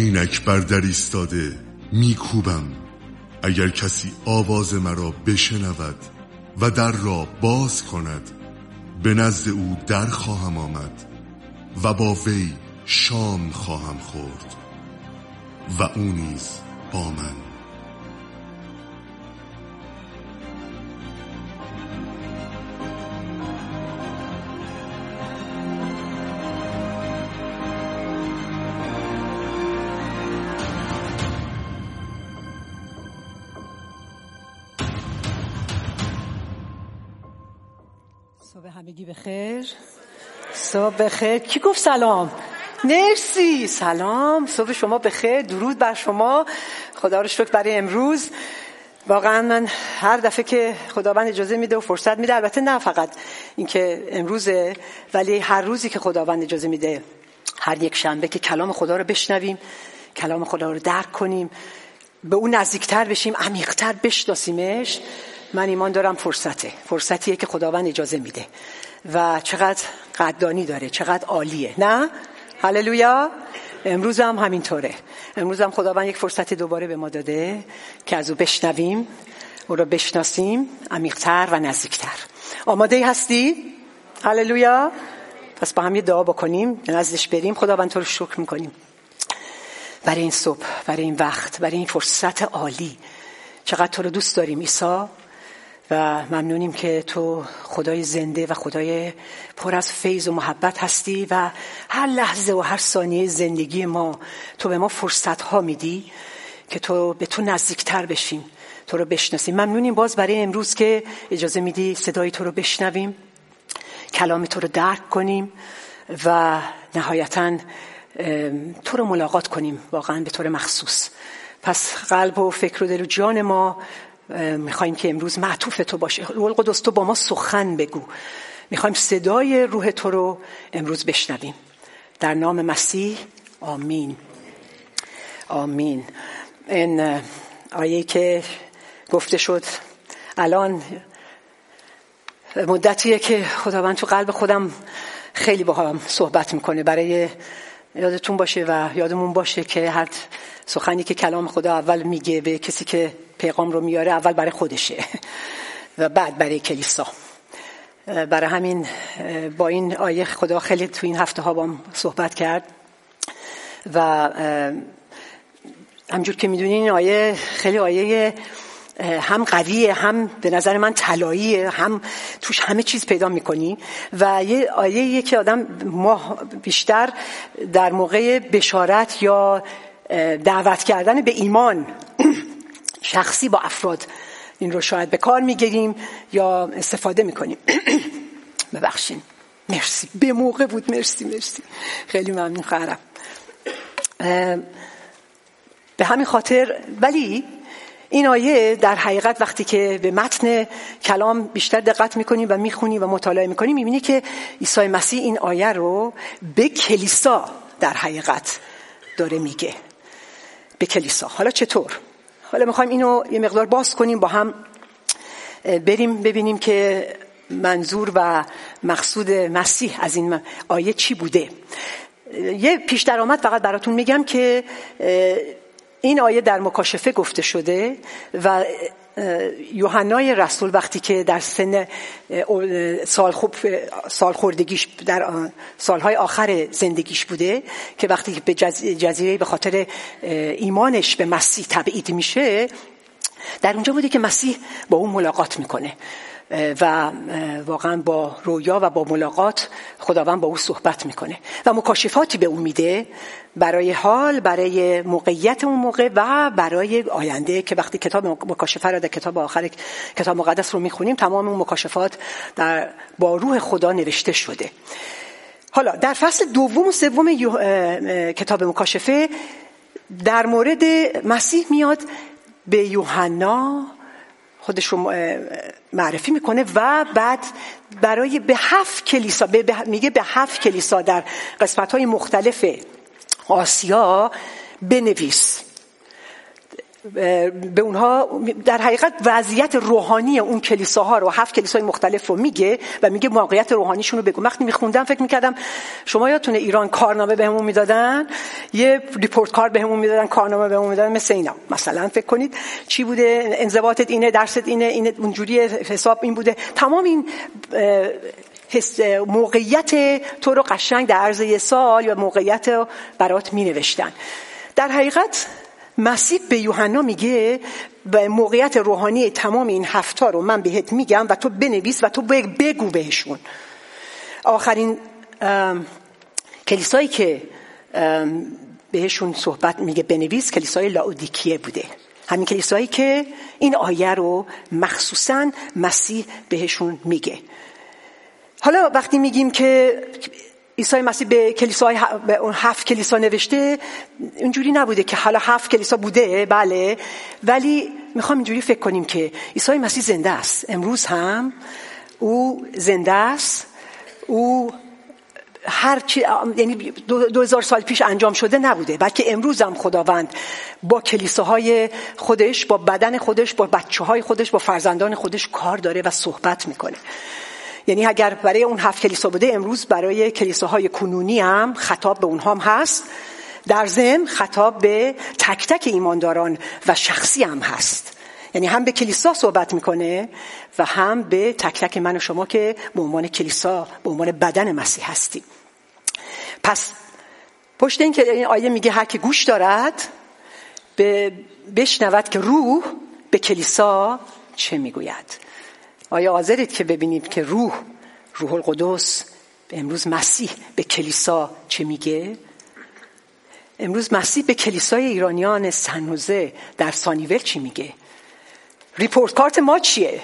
اینک بر در ایستاده میکوبم اگر کسی آواز مرا بشنود و در را باز کند به نزد او در خواهم آمد و با وی شام خواهم خورد و او نیز با من. بخیر. کی گفت سلام؟ مرسی. سلام. صبح شما بخیر. درود بر شما. خدا رو شکر برای امروز. واقعا من هر دفعه که خداوند اجازه میده و فرصت میده البته نه فقط اینکه امروزه ولی هر روزی که خداوند اجازه میده. هر یک شنبه که کلام خدا رو بشنویم کلام خدا رو درک کنیم به اون نزدیکتر بشیم عمیقتر بشناسیمش. من ایمان دارم فرصته. فرصتیه که خداوند اجازه میده. و چقدر قدردانی داره چقدر عالیه. نه؟ هللویا. امروز هم همینطوره. امروز هم خداوند یک فرصت دوباره به ما داده که از او بشنویم او رو بشناسیم عمیقتر و نزدیکتر. آماده هستی؟ هللویا. پس با هم یه دعا بکنیم نزدش بریم. خداوند تو رو شکر می‌کنیم. برای این صبح برای این وقت برای این فرصت عالی. چقدر تو رو دوست داریم عیسی. و ممنونیم که تو خدای زنده و خدای پر از فیض و محبت هستی و هر لحظه و هر ثانیه زندگی ما تو به ما فرصت ها میدی که تو به تو نزدیکتر بشیم تو رو بشناسیم. ممنونیم باز برای امروز که اجازه میدی صدای تو رو بشنویم کلام تو رو درک کنیم و نهایتا تو رو ملاقات کنیم واقعا به طور مخصوص. پس قلب و فکر و دل و جان ما می‌خوایم که امروز معطوف تو باشه. رول قدس تو با ما سخن بگو. می‌خوایم صدای روح تو رو امروز بشنویم. در نام مسیح آمین. آمین. این آیه که گفته شد الان مدتیه که خداوند تو قلب خودم خیلی با هم صحبت می‌کنه. برای یادتون باشه و یادمون باشه که هر سخنی که کلام خدا اول میگه به کسی که پیغام رو میاره اول برای خودشه و بعد برای کلیسا. برای همین با این آیه خدا خیلی تو این هفته ها با صحبت کرد و همجور که می‌دونین این آیه خیلی آیه هم قویه هم به نظر من طلاییه هم توش همه چیز پیدا می‌کنی و یه آیه که آدم ما بیشتر در موقع بشارت یا دعوت کردن به ایمان شخصی با افراد این رو شاید به کار می‌گیریم یا استفاده می‌کنیم. ببخشین مرسی. به موقع بود. مرسی مرسی. خیلی ممنون خواهرم. به همین خاطر ولی این آیه در حقیقت وقتی که به متن کلام بیشتر دقت می‌کنیم و می‌خونی و مطالعه می‌کنیم می‌بینی که عیسی مسیح این آیه رو به کلیسا در حقیقت داره میگه. به کلیسا. حالا چطور؟ حالا می‌خوایم اینو یه مقدار باز کنیم با هم بریم ببینیم که منظور و مقصود مسیح از این آیه چی بوده. یه پیش درآمد فقط براتون میگم که این آیه در مکاشفه گفته شده و یوحنای رسول وقتی که در سن سال خوب سال خوردگیش در سالهای آخر زندگیش بوده که وقتی به جزیره به خاطر ایمانش به مسیح تبعید میشه در اونجا بوده که مسیح با اون ملاقات می‌کنه. و واقعا با رویا و با ملاقات خداوند با او صحبت می‌کنه. و مکاشفاتی به او میده برای حال برای موقعیت اون موقع و برای آینده که وقتی کتاب مکاشفه را در کتاب آخر کتاب مقدس رو می‌خونیم تمام اون مکاشفات در با روح خدا نوشته شده. حالا در فصل دوم و سوم کتاب مکاشفه در مورد مسیح میاد به یوحنا خودش رو معرفی می‌کنه و بعد برای به هفت کلیسا میگه به هفت کلیسا در قسمت های مختلف آسیا بنویس. به اونها در حقیقت وضعیت روحانی اون کلیساها رو هفت کلیسای مختلف رو میگه و میگه موقعیت روحانیشون رو بگو. وقتی میخوندم فکر می‌کردم شما یادتونه ایران کارنامه بهمون می‌دادن یه ریپورت کارت بهمون می‌دادن کارنامه بهمون می‌دادن مثل اینا. مثلا فکر کنید چی بوده انضباطت اینه درست اینه اینه اونجوری حساب این بوده. تمام این موقعیت تو رو قشنگ در عرض یه سال یا موقعیت برات می نوشتن در حقیقت مسیح به یوحنا میگه به موقعیت روحانی تمام این هفتا رو من بهت میگم و تو بنویس و تو بگو بهشون. آخرین کلیسایی که بهشون صحبت میگه بنویس کلیسای لاودیکیه بوده. همین کلیسایی که این آیه رو مخصوصا مسیح بهشون میگه. حالا وقتی میگیم که عیسی مسیح به کلیسای اون هفت کلیسا نوشته. اونجوری نبوده که حالا هفت کلیسا بوده بله. ولی می‌خوام اینجوری فکر کنیم که عیسی مسیح زنده است. امروز هم او زنده است. او هر چی یعنی دو, هزار سال پیش انجام شده نبوده. بلکه امروز هم خداوند با کلیساهای خودش با بدن خودش با بچه های خودش با فرزندان خودش کار داره و صحبت می‌کنه. یعنی اگر برای اون هفت کلیسا بوده امروز برای کلیساهای کنونی هم خطاب به اونها هم هست. در ضمن خطاب به تک تک ایمانداران و شخصی هم هست. یعنی هم به کلیسا صحبت می‌کنه و هم به تک تک من و شما که به عنوان کلیسا به عنوان بدن مسیح هستیم. پس پشت این که این آیه میگه هر که گوش دارد به بشنود که روح به کلیسا چه می‌گوید. آیا حاضرید که ببینید که روح روح القدس امروز مسیح به کلیسا چه میگه؟ امروز مسیح به کلیسای ایرانیان سنوزه در سانیول چی میگه؟ ریپورت کارت ما چیه؟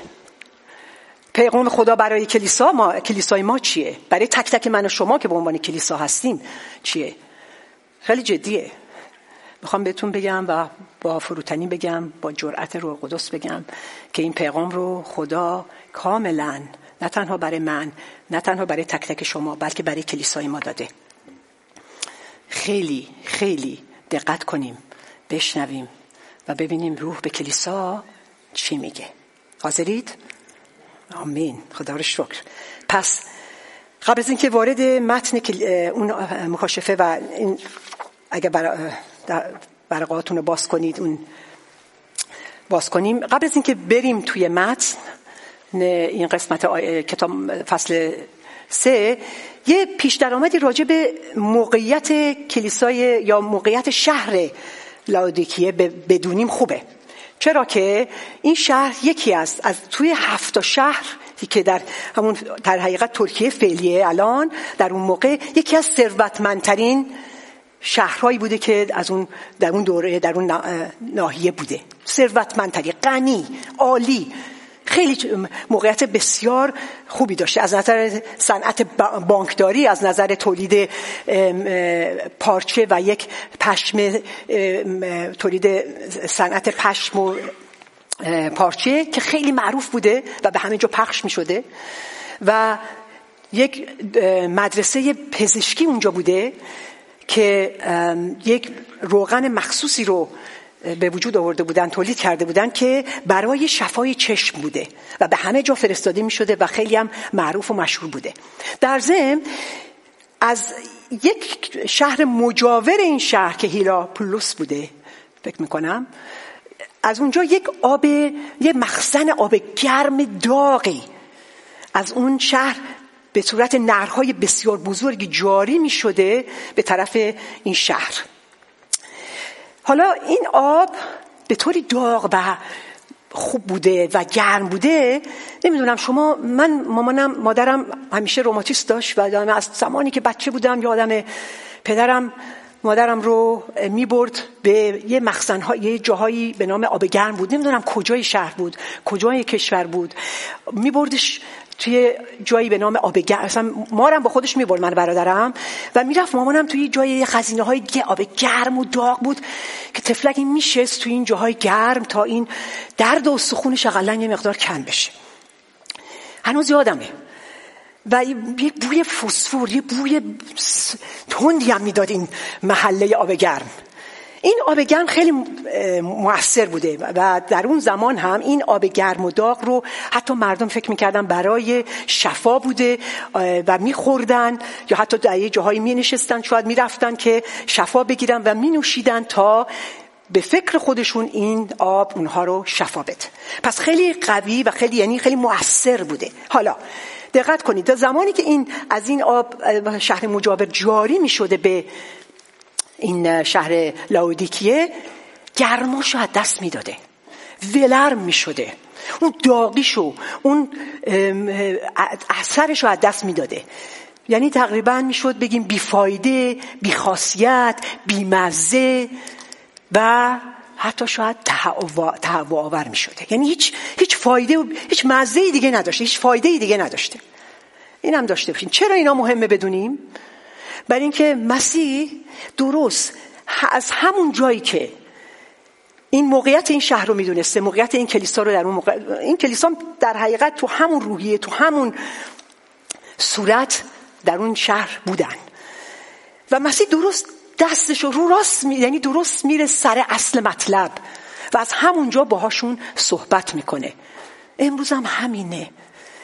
پیغام خدا برای کلیسا ما کلیسای ما چیه؟ برای تک تک من و شما که به عنوان کلیسا هستیم چیه؟ خیلی جدیه. می‌خوام بهتون بگم و با فروتنی بگم با جرأت روح قدس بگم که این پیغام رو خدا کاملا نه تنها برای من نه تنها برای تک تک شما بلکه برای کلیسای ما داده. خیلی خیلی دقت کنیم بشنویم و ببینیم روح به کلیسا چی میگه. حاضرید؟ آمین. خدا رو شکر. پس قبل از اینکه وارد متن اون مکاشفه و این اگر برقاتون رو باز کنید اون باز کنیم. قبل از اینکه بریم توی متن این قسمت کتاب فصل سه یه پیش درآمدی راجع به موقعیت کلیسای یا موقعیت شهر لاودیکیه بدونیم خوبه. چرا که این شهر یکی است از توی هفت شهر که در همون در حقیقت ترکیه فعلیه الان در اون موقع یکی از ثروتمندترین شهرهایی بوده که از اون در اون دوره در اون ناحیه بوده. ثروتمندتری غنی عالی. خیلی موقعیت بسیار خوبی داشته. از نظر صنعت بانکداری از نظر تولید پارچه و یک پشم تولید صنعت پشم و پارچه که خیلی معروف بوده و به همه جا پخش می شده. و یک مدرسه پزشکی اونجا بوده که یک روغن مخصوصی رو به وجود آورده بودن تولید کرده بودن که برای شفای چشم بوده و به همه جا فرستاده می شده و خیلی هم معروف و مشهور بوده. در ضمن از یک شهر مجاور این شهر که هیلا پلوس بوده فکر می‌کنم از اونجا یک آب یه مخزن آب گرم داغی از اون شهر به صورت نرهای بسیار بزرگی جاری می شده به طرف این شهر. حالا این آب به طوری داغ و خوب بوده و گرم بوده نمی‌دونم شما من مامانم مادرم همیشه روماتیست داشت و از زمانی که بچه بودم یادم پدرم مادرم رو می‌برد به یه مخزن یه جاهایی به نام آب گرم بود. نمی‌دونم کجای شهر بود کجای کشور بود. میبردش توی جایی به نام آب گرم اصلا مارم با خودش می‌برد من برادرم. و می‌رفت مامانم توی جای خزینه های آب گرم و داغ بود که تفلکی میشست توی این جاهای گرم تا این درد و سخونش اقلا یه مقدار کم بشه. هنوز یادمه. و یه بوی فسفور یه بوی تندی هم می‌داد این محله آب گرم. این آب گرم خیلی موثر بوده و در اون زمان هم این آب گرم و داغ رو حتی مردم فکر می‌کردن برای شفا بوده و میخوردن یا حتی در یه جاهایی می نشستن شاید می‌رفتن که شفا بگیرن و می نوشیدن تا به فکر خودشون این آب اونها رو شفا بده. پس خیلی قوی و خیلی یعنی خیلی مؤثر بوده. حالا دقت کنید تا زمانی که این از این آب شهر مجاور جاری می شده به این شهر لاودیکیه گرماشو از دست می‌داده. ولرم می شده اون داغیشو اون اثرشو از دست می‌داده. یعنی تقریبا می‌شد بگیم بیفایده بیخاصیت بیمزه و حتی شاید تهوع آور می شده یعنی هیچ هیچ فایده هیچ مزه دیگه نداشته هیچ فایده دیگه نداشته. این هم داشته باشیم چرا اینا مهمه بدونیم؟ برای اینکه مسیح درست از همون جایی که این موقعیت این شهر رو می‌دونسته موقعیت این کلیسا رو در اون موقع... این کلیسا در حقیقت تو همون روحیه تو همون صورت در اون شهر بودن. و مسیح درست دستش رو راست می... یعنی درست میره سر اصل مطلب و از همونجا باهاشون صحبت می‌کنه. امروز هم همینه.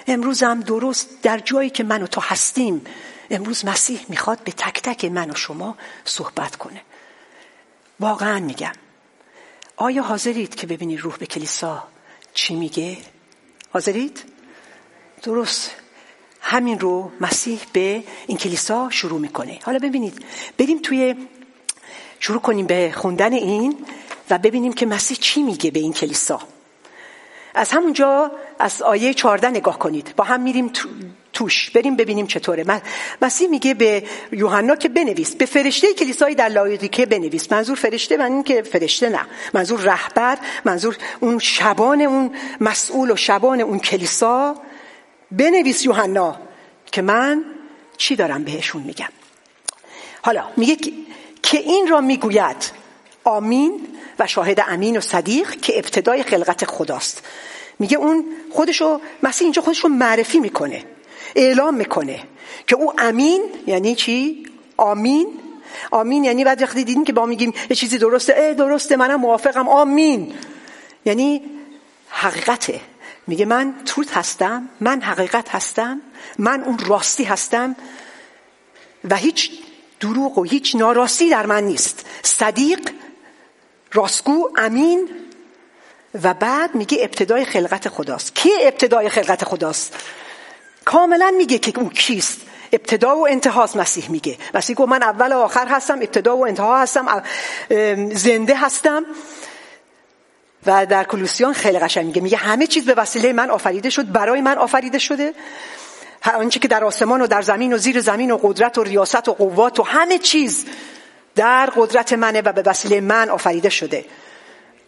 امروز هم درست در جایی که من و تو هستیم امروز مسیح می‌خواد به تک تک من و شما صحبت کنه. واقعا میگم. آیا حاضرید که ببینید روح به کلیسا چی میگه؟ حاضرید؟ درست. همین رو مسیح به این کلیسا شروع می‌کنه. حالا ببینید بریم توی شروع کنیم به خوندن این و ببینیم که مسیح چی میگه به این کلیسا. از همونجا از آیه 14 نگاه کنید. با هم میریم توش بریم ببینیم چطوره. مسیح میگه به یوحنا که بنویس به فرشته کلیسای در لاودیکه بنویس. منظور فرشته من این که فرشته نه. منظور رهبر منظور اون شبان اون مسئول و شبان اون کلیسا. بنویس یوحنا که من چی دارم بهشون میگم. حالا میگه که این را می‌گوید. آمین و شاهد امین و صدیق که ابتدای خلقت خداست. میگه اون خودشو مسیح اینجا خودشو معرفی می‌کنه. اعلام می‌کنه که او امین یعنی چی؟ آمین. آمین یعنی بعد وقتی دیدین که با میگیم یه چیزی درسته ای درسته منم موافقم. آمین. یعنی حقیقته. میگه من توت هستم من حقیقت هستم من اون راستی هستم و هیچ دروغ و هیچ ناراستی در من نیست. صدیق راستگو امین و بعد میگه ابتدای خلقت خداست. کی ابتدای خلقت خداست؟ کاملا میگه که اون کیست. ابتدا و انتهاست مسیح میگه. مسیح گفت من اول و آخر هستم ابتدا و انتها هستم زنده هستم. و در کلوسیان خیلی قشنگ میگه. میگه همه چیز به وسیله من آفریده شد برای من آفریده شده. آنچه که در آسمان و در زمین و زیر زمین و قدرت و ریاست و قوات و همه چیز در قدرت منه و به وسیله من آفریده شده.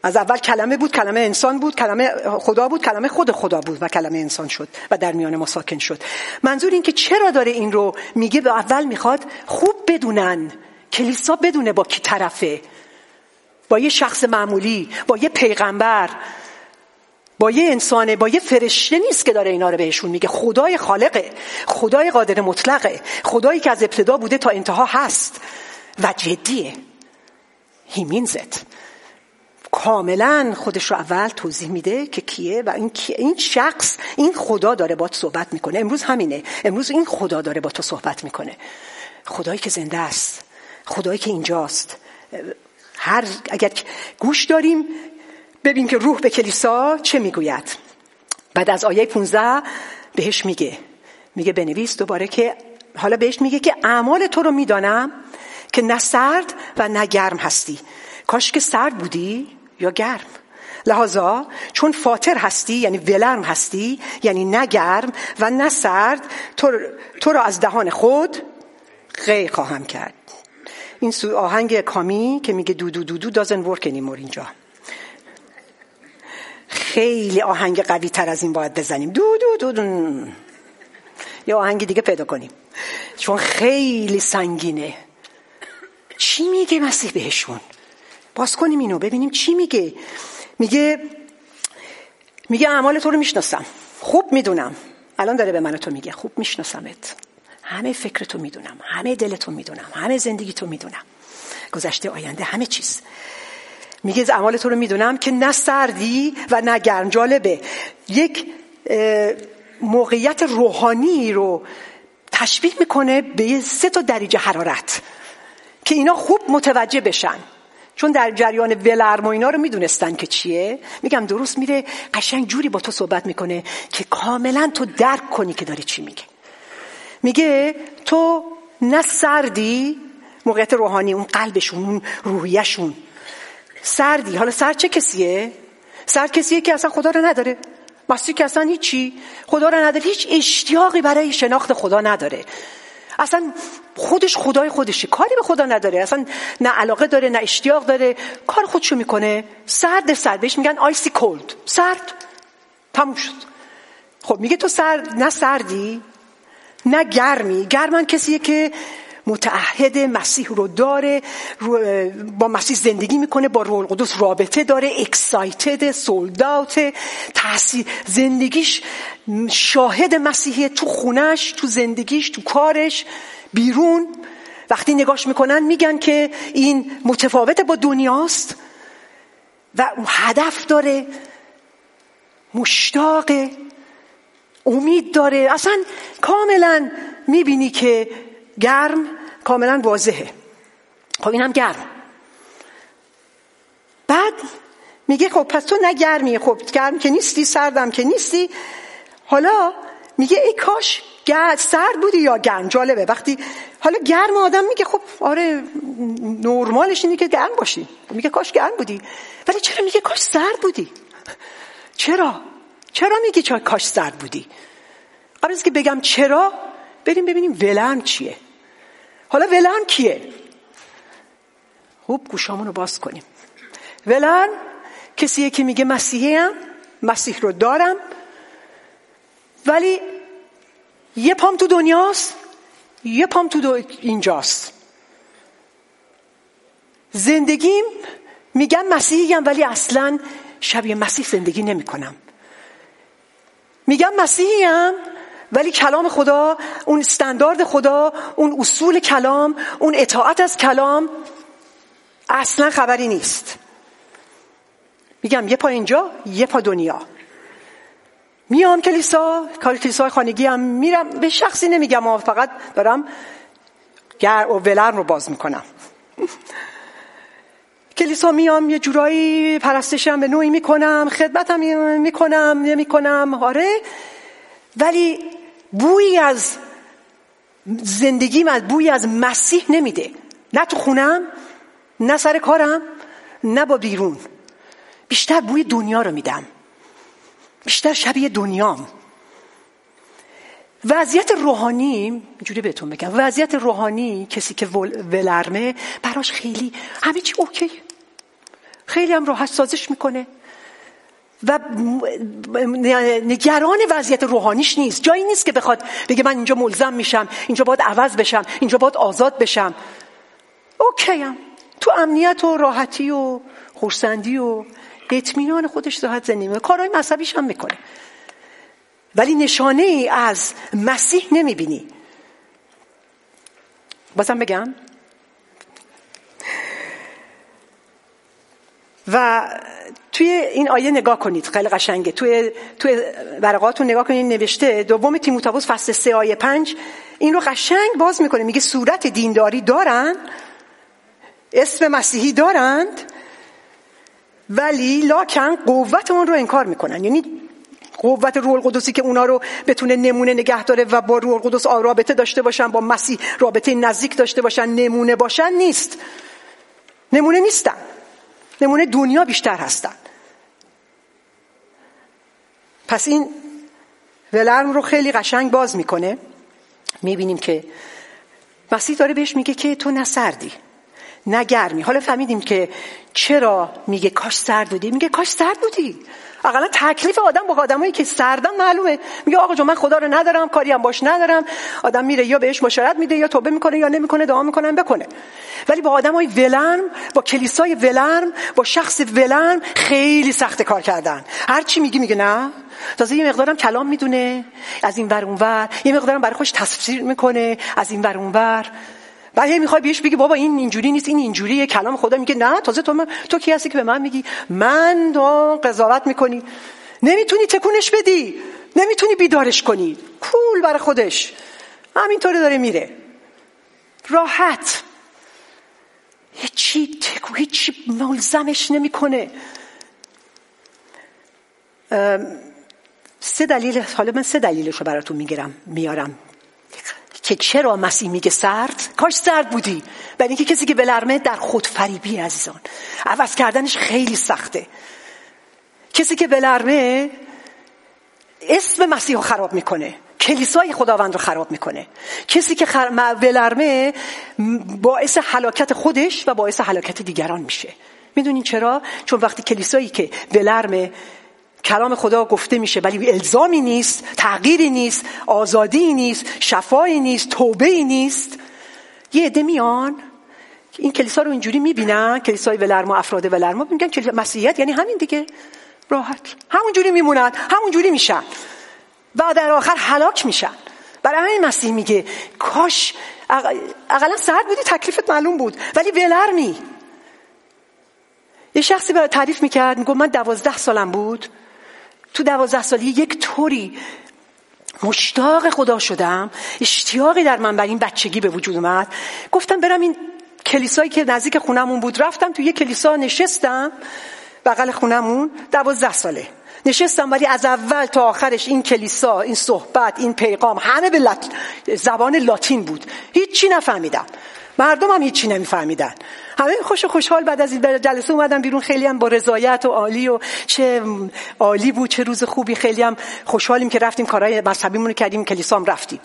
از اول کلمه بود کلمه انسان بود کلمه خدا بود کلمه خود خدا بود و کلمه انسان شد و در میان ما ساکن شد. منظور این که چرا داره این رو میگه به اول می‌خواد خوب بدونن کلیسا بدونه با کی طرفه. با یه شخص معمولی با یه پیغمبر با یه انسانه با یه فرشته نیست که داره اینا رو بهشون میگه. خدای خالقه خدای قادر مطلقه خدایی که از ابتدا بوده تا انتها هست و جدیه. He means it. کاملا خودش رو اول توضیح میده که کیه و این, این شخص این خدا داره با تو صحبت می‌کنه. امروز همینه. امروز این خدا داره با تو صحبت می‌کنه. خدایی که زنده است. خدایی که اینجاست. هر اگر گوش داریم ببین که روح به کلیسا چه می‌گوید. بعد از آیه 15 بهش میگه. میگه بنویس دوباره که حالا بهش میگه که اعمال تو رو می‌دانم که نه سرد و نه گرم هستی. کاش که سرد بودی. یا گرم. لحاظا چون فاتر هستی یعنی ولرم هستی یعنی نه گرم و نه سرد تو, را از دهان خود غی خواهم کرد. این آهنگ کامی که میگه دو دو دو دو دازن ورک اینیمور اینجا. خیلی آهنگ قوی تر از این باید بزنیم. دو دو دو دو. یا آهنگ دیگه پیدا کنیم. چون خیلی سنگینه. چی میگه مسیح بهشون؟ باز کنیم اینو ببینیم چی میگه. میگه میگه اعمال تو رو می‌شناسم. خوب می‌دونم. الان داره به من تو میگه. خوب میشناسمت. همه فکر تو می‌دونم. همه دل تو می‌دونم. همه زندگی تو می‌دونم. گذشته آینده همه چیز. میگه از اعمال تو رو می‌دونم که نه سردی و نه گرم. جالبه. یک موقعیت روحانی رو تشبیه می‌کنه به سه تا درجه حرارت که اینا خوب متوجه بشن. چون در جریان ولرم و اینا رو می‌دونستن که چیه میگم درست میره قشنگ جوری با تو صحبت می‌کنه که کاملا تو درک کنی که داری چی میگه. میگه تو نه سردی موقعیت روحانی اون قلبشون اون روحیشون سردی حالا سرد چه کسیه؟ سرد کسیه که اصلا خدا رو نداره. مسیح که اصلا هیچی. خدا رو نداره. هیچ اشتیاقی برای شناخت خدا نداره. اصلا خودش خدای خودشه. کاری به خدا نداره. اصلا نه علاقه داره نه اشتیاق داره. کار خودشو می‌کنه. سرد سرد. بهش میگن آیسی کولد. سرد. تموم شد. خب میگه تو سرد نه سردی نه گرمی. گرمن کسیه که متعهد مسیح رو داره با مسیح زندگی می‌کنه با روح القدس رابطه داره اکسایتد سولداوت تحصیل زندگیش شاهد مسیحیه تو خونش تو زندگیش تو کارش بیرون. وقتی نگاش می‌کنن میگن که این متفاوت با دنیاست و هدف داره مشتاق امید داره. اصلا کاملا می‌بینی که گرم کاملا واضحه. خب اینم گرم. بعد میگه خب پس تو نه گرمی خب گرم که نیستی سردم که نیستی. حالا میگه ای کاش سرد بودی یا گرم؟ جالبه. وقتی حالا گرم آدم میگه خب آره نرمالش اینه که گرم باشی. میگه کاش گرم بودی. ولی چرا میگه کاش سرد بودی؟ چرا؟ چرا میگه چرا کاش سرد بودی؟ قبل از که بگم چرا بریم ببینیم ولن چیه. حالا ولن کیه؟ خوب گوشامون رو باز کنیم. ولن کسیه که میگه مسیحی هم مسیح رو دارم ولی یه پام تو دنیاست یه پام تو اینجاست. زندگیم میگم مسیحیم ولی اصلا شبیه مسیح زندگی نمی کنم میگم مسیحیم ولی کلام خدا اون استاندارد خدا اون اصول کلام اون اطاعت از کلام اصلا خبری نیست. میگم یه پا اینجا یه پا دنیا. میام کلیسا کار کلیسای خانگی هم میرم. به شخصی نمیگم فقط دارم گر و ولرم رو باز می‌کنم. کلیسا میام یه جورایی پرستشم به نوعی می‌کنم خدمتم می‌کنم نمی‌کنم. آره ولی بویی از زندگیم از بویی از مسیح نمیده. نه تو خونم نه سر کارم نه با بیرون. بیشتر بوی دنیا رو میدم. بیشتر شبیه دنیام. وضعیت روحانی اینجوری بهتون بگم وضعیت روحانی کسی که ولرمه براش خیلی همه چی اوکی خیلی هم راحت سازش می‌کنه. و نگران وضعیت روحانیش نیست. جایی نیست که بخواد بگه من اینجا ملزم میشم اینجا باید عوض بشم اینجا باید آزاد بشم. اوکی هم. تو امنیت و راحتی و خورسندی و اطمینان خودش راحت زندگی می‌کنه. کارهای مذهبیش هم می‌کنه. ولی نشانه ای از مسیح نمی‌بینی. بازم بگم. و توی این آیه نگاه کنید خیلی قشنگه. توی توی ورقاتون نگاه کنید نوشته دوم تیموتائوس فصل سه آیه پنج. این رو قشنگ باز می‌کنه. میگه صورت دینداری دارن اسم مسیحی دارند ولی لاکن قوت اون رو انکار می‌کنن. یعنی قوت روح القدسی که اونا رو بتونه نمونه نگه داره و با روح القدس رابطه داشته باشن با مسیح رابطه نزدیک داشته باشن نمونه باشن نیست. نمونه نیستن. نمونه دنیا بیشتر هستن. پس این ولرم رو خیلی قشنگ باز می‌کنه. می‌بینیم که مسیح داره بهش میگه که تو نه سردی نه گرمی. حالا فهمیدیم که چرا میگه کاش سرد بودی؟ میگه کاش سرد بودی. اقلا تکلیف آدم با آدمایی که سردن معلومه. میگه آقا جو من خدا رو ندارم کاری هم باش ندارم. آدم میره یا بهش مشارت میده یا توبه می‌کنه یا نمی‌کنه دعا می‌کنه بکنه. ولی با آدمای ولرم با کلیسای ولرم با شخص ولرم خیلی سخت کار کردن. هر چی میگی میگه نه. تازه یه مقدارم کلام می‌دونه. از این ور اونور یه مقدارم برای خوش تصویر می‌کنه. از این ور اونور بعد هی می‌خوای بهش بگی بابا این اینجوری نیست این اینجوریه کلام خدا میگه نه تازه تو من تو کی هستی که به من میگی؟ من تو قضاوت می‌کنی. نمی‌تونی تکونش بدی. نمی‌تونی بیدارش کنی. کول برای خودش. همینطوری داره میره. راحت. هیچی تکو هیچی ملزمش نمی‌کنه. سه دلیل حالا من سه دلیلش رو براتون می‌گیرم میارم. که چرا مسیح میگه سرد؟ کاش سرد بودی. برای اینکه کسی که بلرمه در خود فریبی عزیزان. عوض کردنش خیلی سخته. کسی که بلرمه اسم مسیح رو خراب می‌کنه. کلیسای خداوند رو خراب می‌کنه. کسی که خر... بلرمه باعث حلاکت خودش و باعث حلاکت دیگران میشه. می‌دونین چرا؟ چون وقتی کلیسایی که بلرمه کلام خدا گفته میشه ولی الزامی نیست تغییری نیست آزادی نیست شفایی نیست توبه نیست. یه عده میان این کلیسا رو اینجوری می‌بینن کلیسای ولرما افراد ولرما میگن مسیحیت یعنی همین دیگه. راحت. همونجوری میمونن همونجوری میشن. و در آخر حلاک میشن. برای همین مسیح میگه کاش اقلا سرد بودی تکلیفت معلوم بود ولی ولرمی. یه شخصی برای تعریف می‌کرد میگو من دوازده سالم بود. تو دوازده سالی یک طوری مشتاق خدا شدم اشتیاقی در من بر این بچگی به وجود اومد. گفتم برم این کلیسایی که نزدیک خونمون بود رفتم تو یه کلیسا نشستم بغل خونمون دوازده ساله. نشستم ولی از اول تا آخرش این کلیسا این صحبت این پیغام همه به زبان لاتین بود. هیچی نفهمیدم. مردم هم هیچی نمیفهمیدن. همه خوش و خوشحال بعد از این جلسه اومدن بیرون. خیلی هم با رضایت و عالی و چه عالی بود چه روز خوبی. خیلی هم خوشحالیم که رفتیم کارهای مذهبیمون رو کردیم کلیسا هم رفتیم.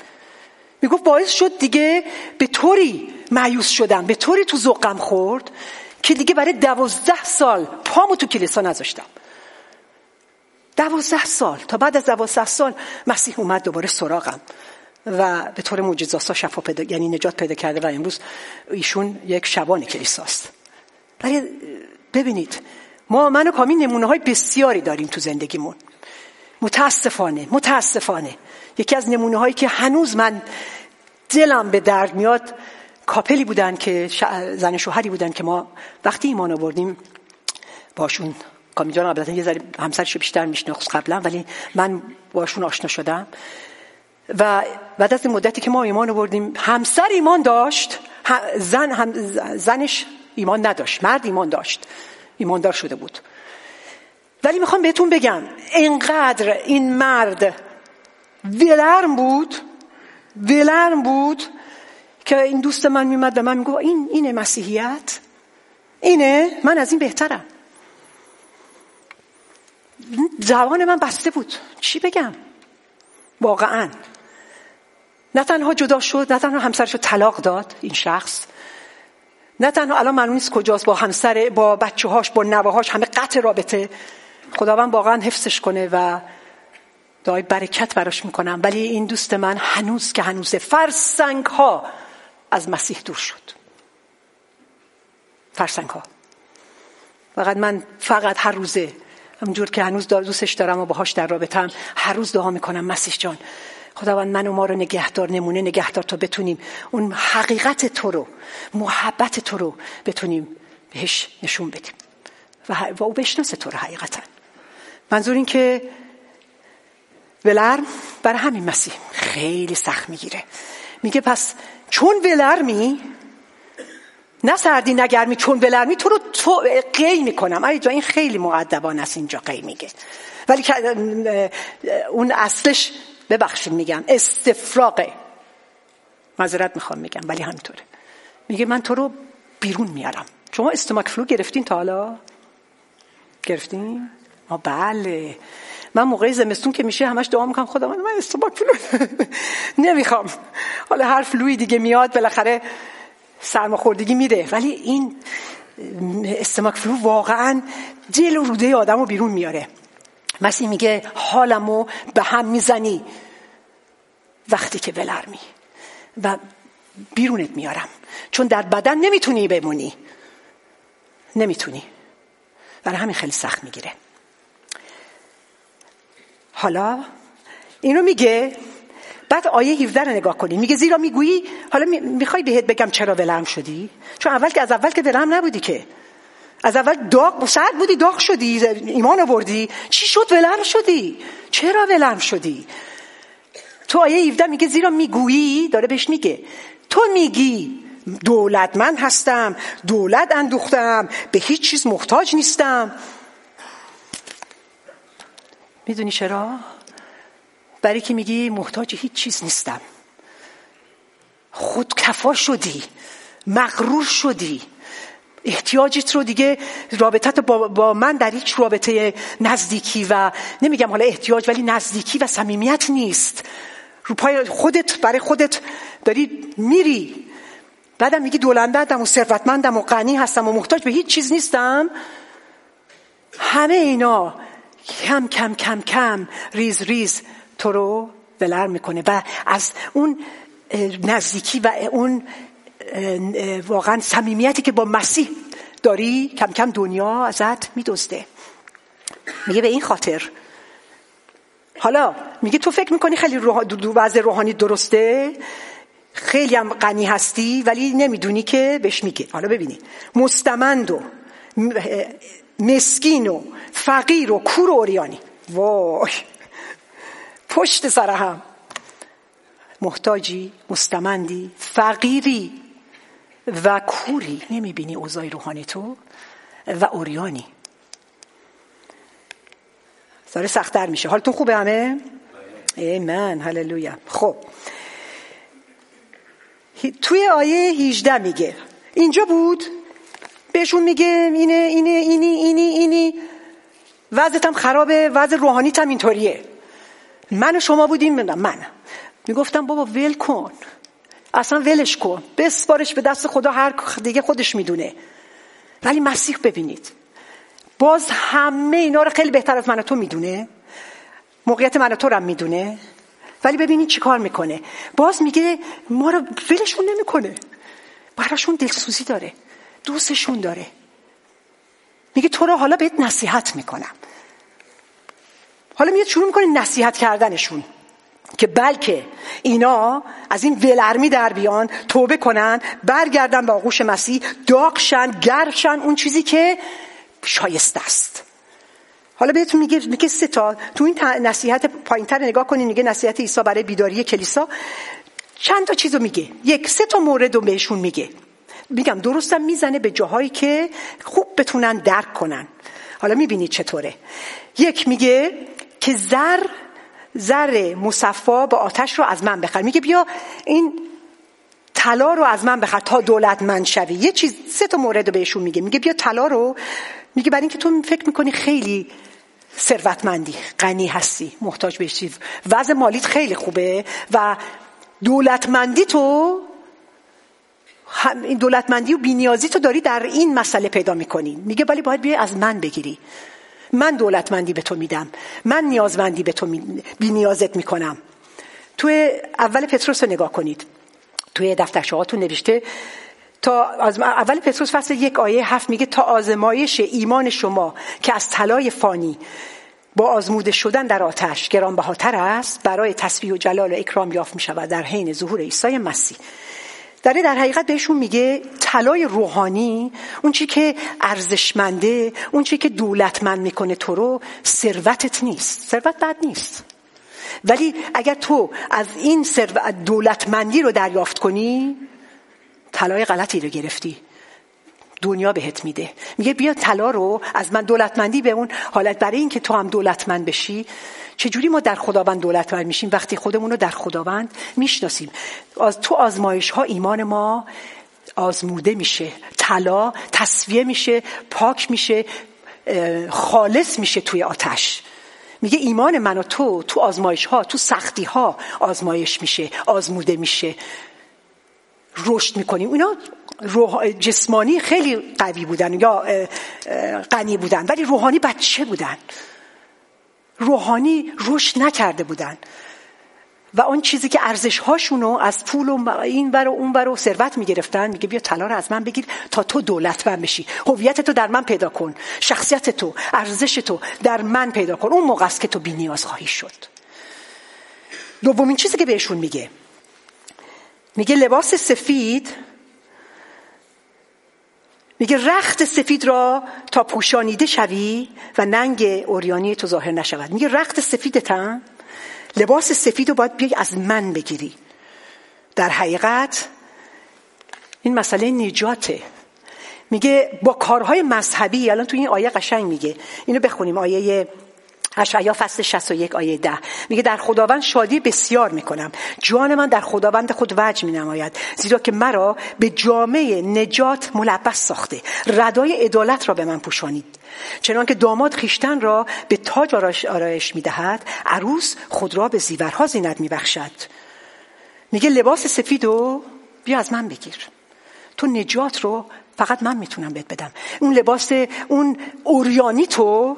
می‌گفت باعث شد دیگه به طوری معیوس شدم به طوری تو ذوقم خورد که دیگه برای دوازده سال پامو تو کلیسا نذاشتم. دوازده سال تا بعد از دوازده سال مسیح اومد دوباره سراغم. و به طور معجزات شفا پیدا یعنی نجات پیدا کرده و امروز ایشون یک شبان کلیساست ولی ببینید ما من و کامی نمونه های بسیاری داریم تو زندگیمون. متاسفانه متاسفانه. یکی از نمونه هایی که هنوز من دلم به درد میاد کاپلی بودن که زن شوهری بودن که ما وقتی ایمان آوردیم باشون کامی جان البته یه ذره همسرش بیشتر میشناخت قبلا ولی من باشون آشنا شدم. و بعد از مدتی که ما ایمان آوردیم همسر ایمان داشت زن هم زنش ایمان نداشت مرد ایمان داشت ایماندار شده بود. ولی می‌خوام بهتون بگم اینقدر این مرد ولرم بود ولرم بود که این دوست من میمد به من میگو این اینه مسیحیت؟ اینه؟ من از این بهترم. زبان من بسته بود. چی بگم؟ واقعا. نه تنها جدا شد نه تنها همسرش رو طلاق داد این شخص نه تنها الان معلوم نیست کجاست با همسر با بچه هاش با نوه هاش همه قطع رابطه. خداوند واقعا حفظش کنه و دعای برکت براش می‌کنم. ولی این دوست من هنوز که هنوز فرسنگ ها از مسیح دور شد. فرسنگ ها فقط من فقط هر روزه همجور که هنوز دوستش دارم و باهاش در رابطم هر روز دعا می‌کنم مسیح جان. خداوند من و ما رو نگهدار نمونه نگهدار تا بتونیم. اون حقیقت تو رو محبت تو رو بتونیم بهش نشون بدیم. و, او بشناسه تو رو حقیقتا. منظور این که ولرم برای همین مسیح خیلی سخت می‌گیره. میگه پس چون ولرمی نه سردی نگرمی چون ولرمی تو رو تو قی می‌کنم. ای این خیلی معدبان است اینجا قی میگه. ولی اون اصلش ببخشید میگم استفراغه. معذرت می‌خوام میگم ولی همینطوره. میگه من تو رو بیرون میارم. شما stomach flu گرفتین تا حالا؟ گرفتین؟ ما بله. من موقع زمستون که میشه همش دعا می‌کنم خدا من من stomach flu نمی‌خوام. حالا هر flu ی دیگه میاد بالاخره سرماخوردگی میره ولی این استماک فلو واقعا دل و روده آدم رو بیرون میاره. مسیح میگه حالمو به هم می‌زنی. وقتی که بلرمی و بیرونت میارم. چون در بدن نمی‌تونی بمونی. نمی‌تونی. برای همین خیلی سخت می‌گیره. حالا اینو میگه. بعد آیه 17 رو نگاه کنی. میگه زیرا می‌گویی؟ حالا می‌خوای بهت بگم چرا ولم شدی؟ چون اول که از اول که ولم نبودی که. از اول داغ سرد بودی داغ شدی ایمان آوردی. چی شد؟ ولم شدی. چرا ولم شدی؟ تو آیه 17 میگه زیرا می‌گویی داره بهش میگه. تو میگی دولتمند هستم دولت اندوختم به هیچ چیز محتاج نیستم. می‌دونی چرا؟ برای که میگی محتاج هیچ چیز نیستم. خود کفا شدی مغرور شدی. احتیاجت رو دیگه رابطت با, با من در هیچ رابطه نزدیکی و نمیگم حالا احتیاج ولی نزدیکی و صمیمیت نیست. رو پای خودت برای خودت داری میری. بعدم میگی دولندم و ثروتمندم و غنی هستم و محتاج به هیچ چیز نیستم. همه اینا کم کم کم کم ریز ریز تو رو ولر می‌کنه و از اون نزدیکی و اون واقعا صمیمیتی که با مسیح داری کم کم دنیا ازت میدزده. میگه به این خاطر. حالا میگه تو فکر می‌کنی خیلی روح... وضع روحانی درسته؟ خیلی هم غنی هستی ولی نمی‌دونی که بهش میگه. حالا ببینی. مستمند و مسکین و فقیر و کور و اوریانی وای. پشت سر هم. محتاجی مستمندی فقیری. و کوری. نمی‌بینی اوضاع روحانی تو و اوریانی. ساره سختتر میشه. حالتون خوبه همه؟ ایمن. هللویا. خب. توی آیه 18 میگه. اینجا بود؟ بهشون میگه اینه اینه اینی اینی اینی. وضعتم خرابه وضع روحانیتم اینطوریه. من و شما بودیم من. می‌گفتم بابا ول کن. اصلا ولش کن. بسپارش به دست خدا هر دیگه خودش می‌دونه. ولی مسیح ببینید. باز همه اینا رو خیلی بهتر از من و تو می‌دونه. موقعیت من و تو رو می‌دونه. ولی ببینید چی کار می‌کنه. باز میگه ما رو ولشون نمی‌کنه. براشون دلسوزی داره. دوستشون داره. میگه تو رو حالا بهت نصیحت می‌کنم. حالا میاد شروع می‌کنه نصیحت کردنشون. که بلکه اینا از این ولرمی در بیان توبه کنن برگردن به آغوش مسیح داغشن گرشن اون چیزی که شایسته است. حالا بهتون میگه میگه سه تا. تو این نصیحت پایینتر نگاه کنین میگه نصیحت عیسی برای بیداری کلیسا. چند تا چیزو میگه. یک سه تا مورد رو بهشون میگه. میگم درستم می‌زنه به جاهایی که خوب بتونن درک کنن. حالا می‌بینید چطوره. یک میگه که زر زر مصفا با آتش رو از من بخر. میگه بیا این طلا رو از من بخر تا دولت من شوی. یه چیز سه تا مورد رو بهشون میگه. میگه بیا طلا رو. میگه برای اینکه تو فکر می‌کنی خیلی ثروتمندی غنی هستی محتاج به چیز. وضع مالیت خیلی خوبه و دولتمندی تو این دولتمندی و بینیازی تو داری در این مسئله پیدا می‌کنی. میگه ولی باید بیای از من بگیری. من دولتمندی به تو میدم. من نیازمندی به تو می... بینیازت می‌کنم. توی اول پتروس رو نگاه کنید. توی دفتر شهاتون نوشته تا از اول پتروس فصل یک آیه هفت میگه تا آزمایش ایمان شما که از طلای فانی با آزموده شدن در آتش گرانبهاتر است برای تصویح و جلال و اکرام یافت می شود در حین ظهور عیسی مسیح. داره در حقیقت بهشون میگه طلای روحانی اون چی که ارزشمنده اون چی که دولتمند می‌کنه تو رو ثروتت نیست. ثروت بد نیست. ولی اگر تو از این دولتمندی رو دریافت کنی طلای غلطی رو گرفتی. دنیا بهت میده. میگه بیا طلا رو از من دولتمندی به اون. حالت برای اینکه تو هم دولتمند بشی چجوری ما در خداوند دولتمند میشیم؟ وقتی خودمون رو در خداوند می‌شناسیم. از تو آزمایش ها ایمان ما آزموده میشه طلا تصویه میشه پاک میشه خالص میشه توی آتش. میگه ایمان من و تو تو آزمایش ها تو سختی ها آزمایش میشه آزموده میشه. رشد می‌کنیم اینا جسمانی خیلی قوی بودن یا غنی بودن ولی روحانی بچه بودن. روحانی رشد نکرده بودن. و اون چیزی که ارزش هاشونو از پول و این بر و اون بر و ثروت می‌گرفتن میگه بیا طلا رو از من بگیر تا تو دولتمند بشی. هویت تو در من پیدا کن. شخصیت تو ارزش تو در من پیدا کن. اون موقع است که تو بی نیاز خواهی شد. دومین چیزی که بهشون میگه. میگه لباس سفید میگه رخت سفید را تا پوشانیده شوی و ننگ اوریانی تو ظاهر نشود. میگه رخت سفیدتم لباس سفید رو باید بیای از من بگیری. در حقیقت این مسئله نجاته. میگه با کارهای مذهبی الان تو این آیه قشنگ میگه. اینو بخونیم آیه اشعیا فصل 61 آیه 10 میگه در خداوند شادی بسیار می‌کنم. جان من در خداوند خود وجه مینماید. زیرا که مرا به جامعه نجات ملبس ساخته. ردای عدالت را به من پوشانید. چنان که داماد خیشتن را به تاج آرایش می‌دهد عروس خود را به زیورها زینت میبخشد. میگه لباس سفیدو بیا از من بگیر. تو نجات رو فقط من می‌تونم بهت بدم. اون لباس اون اوریانی تو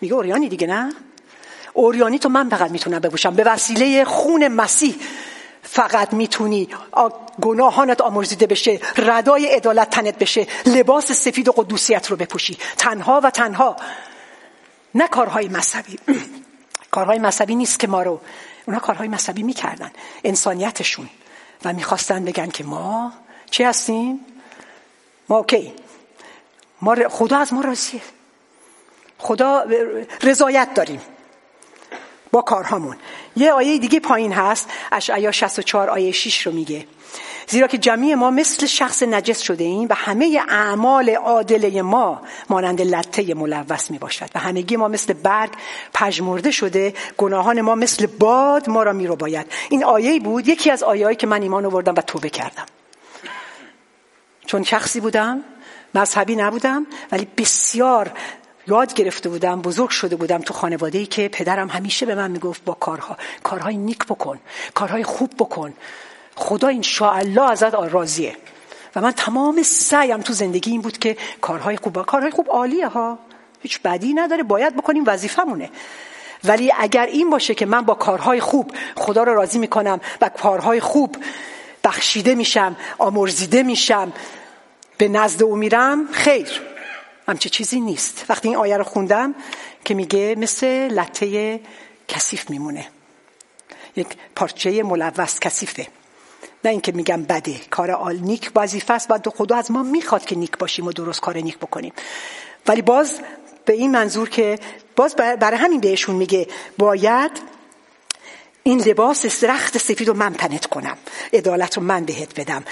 میگه اوریانی دیگه نه؟ اوریانی تو من فقط می‌تونم بپوشم. به وسیله خون مسیح فقط می‌تونی گناهانت آمرزیده بشه ردای عدالت تنت بشه لباس سفید و قدوسیت رو بپوشی. تنها و تنها. نه کارهای مذهبی. کارهای مذهبی نیست که ما رو اونا کارهای مذهبی می‌کردن. انسانیتشون. و می‌خواستن بگن که ما چی هستیم؟ ما اوکی. ما خدا از ما راضیه. خدا رضایت داریم با کارهامون. یه آیه دیگه پایین هست اشعیا 64 آیه 6 رو میگه. زیرا که جمعی ما مثل شخص نجس شده ایم و همه اعمال عادله ما مانند لطه ملوث می باشد و همگی ما مثل برگ پژمرده شده گناهان ما مثل باد ما را می رو باید این آیه بود یکی از آیه‌ای که من ایمان آوردم و توبه کردم. چون شخصی بودم مذهبی نبودم ولی بسیار یاد گرفته بودم بزرگ شده بودم تو خانواده ای که پدرم همیشه به من می‌گفت با کارها کارهای نیک بکن کارهای خوب بکن. خدا این الله ازت راضیه. و من تمام سعیم تو زندگی این بود که کارهای خوب کارهای خوب عالیه ها. هیچ بدی نداره باید بکنیم وظیفمونه ولی اگر این باشه که من با کارهای خوب خدا رو راضی می‌کنم و کارهای خوب بخشیده میشم آمرزیده میشم به نزد او میرم خیر. همچه چیزی نیست. وقتی این آیه رو خوندم که میگه مثل لطه کثیف میمونه. یک پارچه ملوث کثیفه. نه اینکه میگم بده. کار آل نیک وظیفه است و خدا از ما می‌خواد که نیک باشیم و درست کار نیک بکنیم. ولی باز به این منظور که باز برای همین بهشون میگه باید این لباس رخت سفید رو من تنت کنم. عدالت رو من بهت بدم.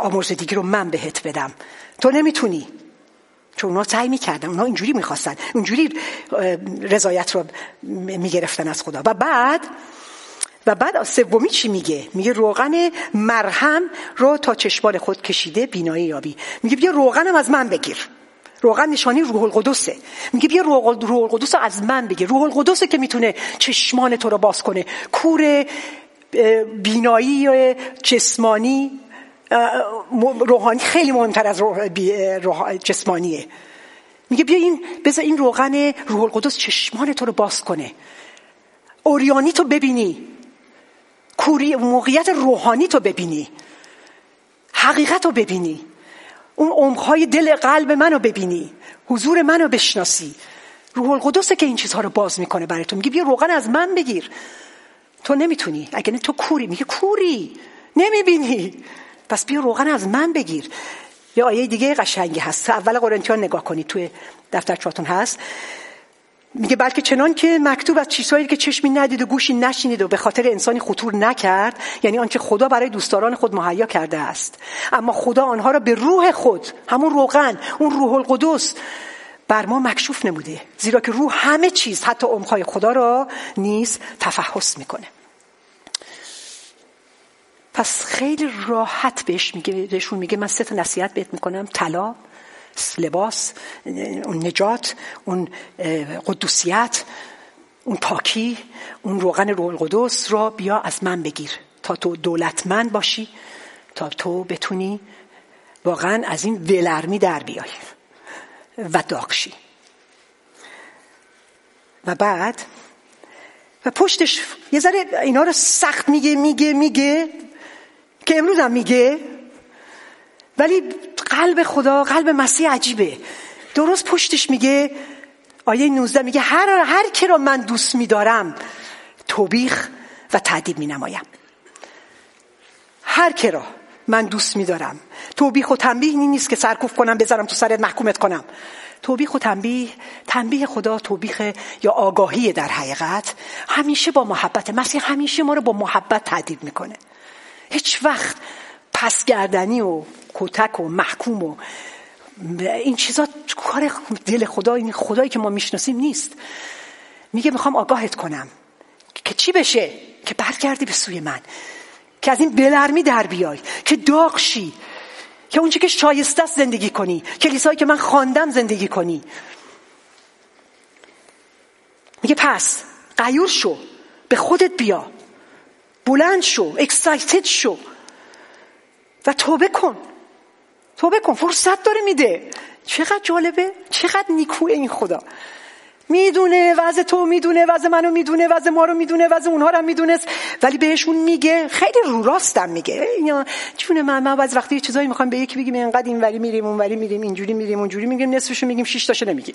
آمرزدگی رو من بهت بدم. تو نمی‌تونی. چون اونا سعی می‌کردن اونا اینجوری می‌خواستن اینجوری رضایت رو می‌گرفتن از خدا. و بعد و بعد سومی چی میگه؟ میگه روغن مرهم رو تا چشمان خود کشیده بینایی یابی. میگه بیا روغنم از من بگیر. روغن نشانی روح القدسه. میگه بیا روح القدس از من بگیر. روح القدسه که می‌تونه چشمان تو رو باز کنه. کور بینایی جسمانی روحانی خیلی مهمتر از روح جسمانیه. میگه بیا این بذار این روغن روح القدس چشمان تو رو باز کنه. اوریانی تو ببینی. کوری موقعیت روحانی تو ببینی. حقیقت رو ببینی. اون عمقهای دل قلب منو ببینی. حضور منو بشناسی. روح القدسه که این چیزها رو باز می‌کنه برای تو. میگه بیا روغن از من بگیر. تو نمی‌تونی. اگه نه تو کوری. میگه کوری. نمی‌بینی. پس بیا روغن از من بگیر. یه آیه دیگه قشنگی هست. اول قرنتیان نگاه کنید توی دفترچاتون هست. میگه بلکه چنان که مکتوب از چیزهایی که چشمی ندید و گوشی نشینید و به خاطر انسانی خطور نکرد یعنی آنچه خدا برای دوستداران خود مهیا کرده است. اما خدا آنها را به روح خود همون روغن اون روح القدس بر ما مکشوف نموده. زیرا که روح همه چیز حتی عمقهای خدا را نیز تفحص می‌کنه. پس خیلی راحت بهش میگه بهشون میگه من سه تا نصیحت بهت می‌کنم. طلا لباس اون نجات اون قدوسیت اون پاکی اون روغن روح القدس را بیا از من بگیر. تا تو دولتمند باشی تا تو بتونی واقعا از این ولرمی در بیای و داغشی و بعد و پشتش یه ذره اینا رو سخت میگه میگه میگه که امروز هم میگه ولی قلب خدا قلب مسیح عجیبه. درست پشتش میگه آیه 19 میگه هر هر کی را من دوست میدارم توبیخ و تعدیب می نمایم هر که را من دوست میدارم توبیخ و تنبیه نیست که سرکوف کنم بذارم تو سرت محکومت کنم. توبیخ و تنبیه تنبیه خدا توبیخ یا آگاهی در حقیقت همیشه با محبت مسیح همیشه ما رو با محبت تعدیب می‌کنه. هیچ وقت پسگردنی و کتک و محکوم و این چیزا کار دل خدا این خدایی که ما می‌شناسیم نیست. میگه می‌خوام آگاهت کنم که چی بشه؟ که برگردی به سوی من که از این بلرمی در بیای که داغ شی که اونچه که شایسته است زندگی کنی کلیسایی که من خواندم زندگی کنی. میگه پس قیور شو به خودت بیا. بلند شو اکسایتد شو. و توبه کن. توبه کن فرصت داره میده. چقدر جالبه؟ چقدر نیکوه این خدا. می‌دونه وضع تو می‌دونه وضع منو می‌دونه وضع ما رو می‌دونه وضع اونها رو می‌دونست. ولی بهشون میگه خیلی رو راستم میگه. یا چون من من بعض وقتی چیزایی می‌خوام به یکی بگیم اینقدر اینوری میریم اونوری میریم اینجوری میریم اونجوری میگیم نصفشو میگیم شش تاشو نمیگیم.